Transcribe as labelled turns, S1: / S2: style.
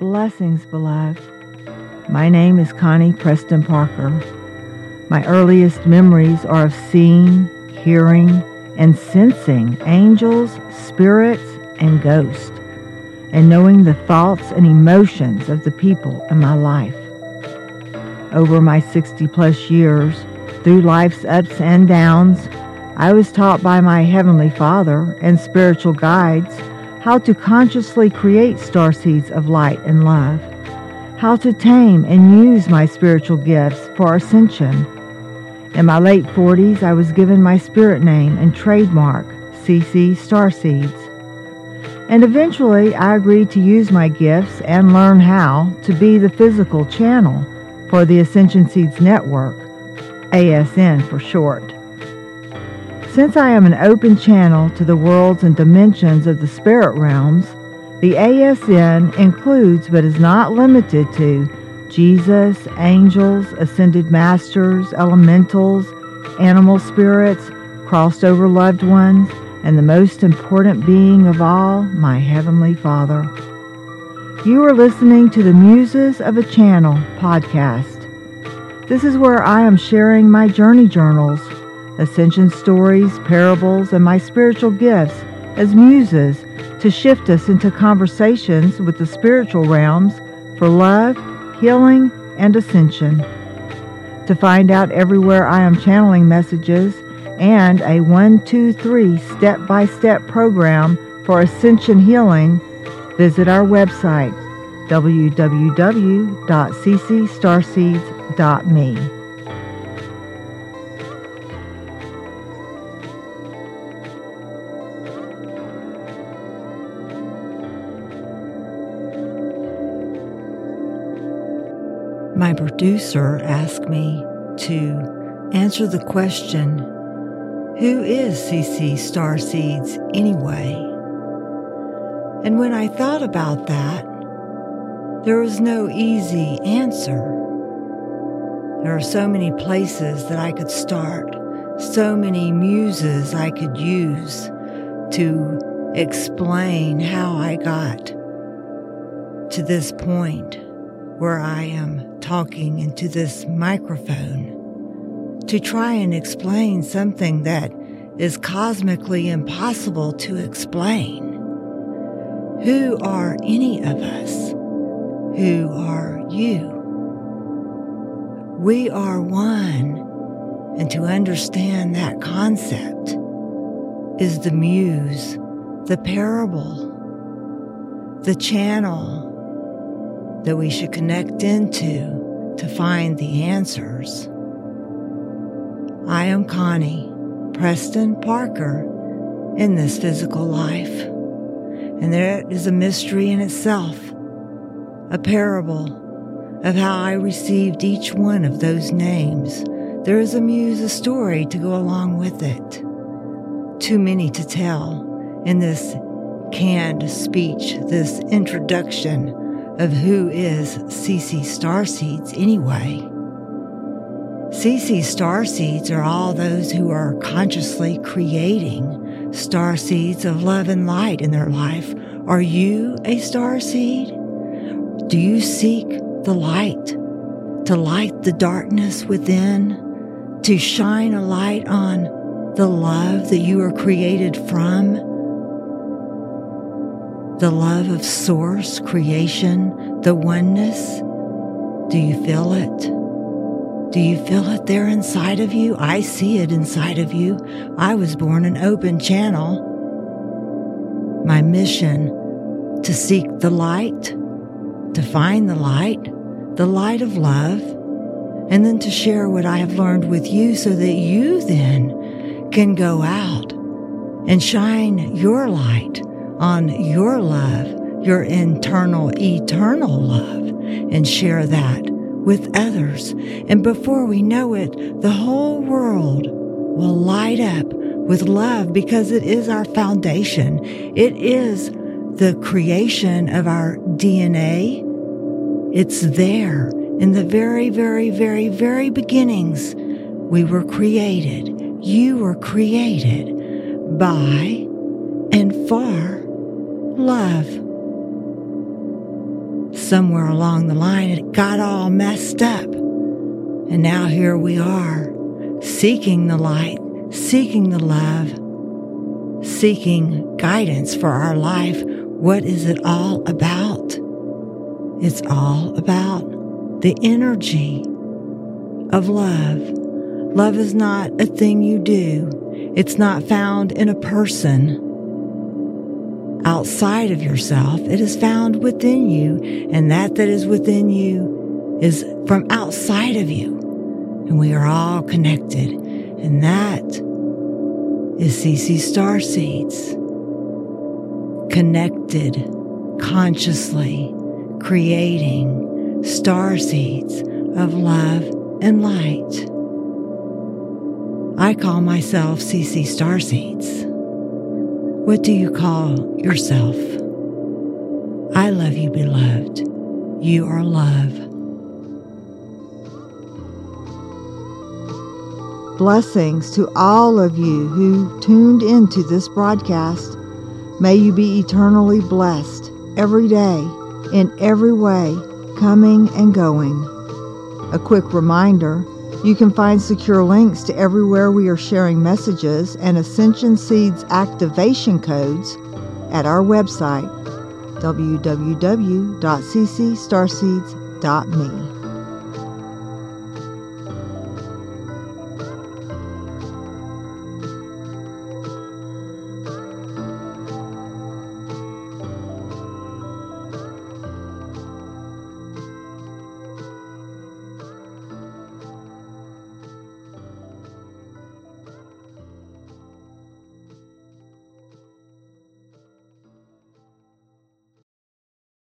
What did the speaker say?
S1: Blessings, beloved. My name is Connie Preston Parker. My earliest memories are of seeing, hearing, and sensing angels, spirits, and ghosts, and knowing the thoughts and emotions of the people in my life. Over my 60 plus years, through life's ups and downs, I was taught by my Heavenly Father and spiritual guides how to consciously create star seeds of light and love how to tame and use my spiritual gifts for ascension. In my late 40s, I was given my spirit name and trademark, CC Starseeds. And eventually, I agreed to use my gifts and learn how to be the physical channel for the Ascension Seeds Network, ASN for short. Since I am an open channel to the worlds and dimensions of the spirit realms, the ASN includes but is not limited to Jesus, angels, ascended masters, elementals, animal spirits, crossed over loved ones, and the most important being of all, my Heavenly Father. You are listening to the Muses of a Channel podcast. This is where I am sharing my journey journals, ascension stories, parables, and my spiritual gifts as muses to shift us into conversations with the spiritual realms for love, healing, and ascension. To find out everywhere I am channeling messages and a 1, 2, 3 step by step program for ascension healing, visit our website www.ccstarseeds.me. my producer asked me to answer the question Who is CC Starseeds anyway? And when I thought about that, there was no easy answer. There are so many places that I could start, so many muses I could use to explain how I got to this point where I am talking into this microphone to try and explain something that is cosmically impossible to explain. Who are any of us? Who are you? We are one, and to understand that concept is the muse, the parable, the channel that we should connect into to find the answers. I am Connie Preston Parker in this physical life, and there is a mystery in itself, a parable of how I received each one of those names. There is a muse, a story to go along with it. Too many to tell in this canned speech, this introduction of who is CC Starseeds anyway. CC Starseeds are all those who are consciously creating star seeds of love and light in their life. Are you a star seed? Do you seek the light, to light the darkness within, to shine a light on the love that you are created from? The love of source, creation, the oneness? Do you feel it? Do you feel it there inside of you? I see it inside of you. I was born an open channel. My mission to seek the light, to find the light, the light of love, and then to share what I have learned with you so that you then can go out and shine your light on your love, your internal, eternal love, and share that with others. And before we know it, the whole world will light up with love because it is our foundation. It is the creation of our DNA. It's there in the very, very, very, very beginnings. We were created. You were created by and for love. somewhere along the line it got all messed up. And now here we are, seeking the light, seeking the love, seeking guidance for our life. What is it all about? It's all about the energy of love. Love is not a thing you do. It's not found in a person outside of yourself. It is found within you, and that that is within you is from outside of you. And we are all connected. And that is CC Star Seeds. Connected consciously, creating star seeds of love and light. I call myself CC Star Seeds. What do you call yourself? I love you, beloved. You are love.
S2: Blessings to all of you who tuned into this broadcast. May you be eternally blessed every day, in every way, coming and going. A quick reminder you can find secure links to everywhere we are sharing messages and Ascension Seeds activation codes at our website www.ccstarseeds.me.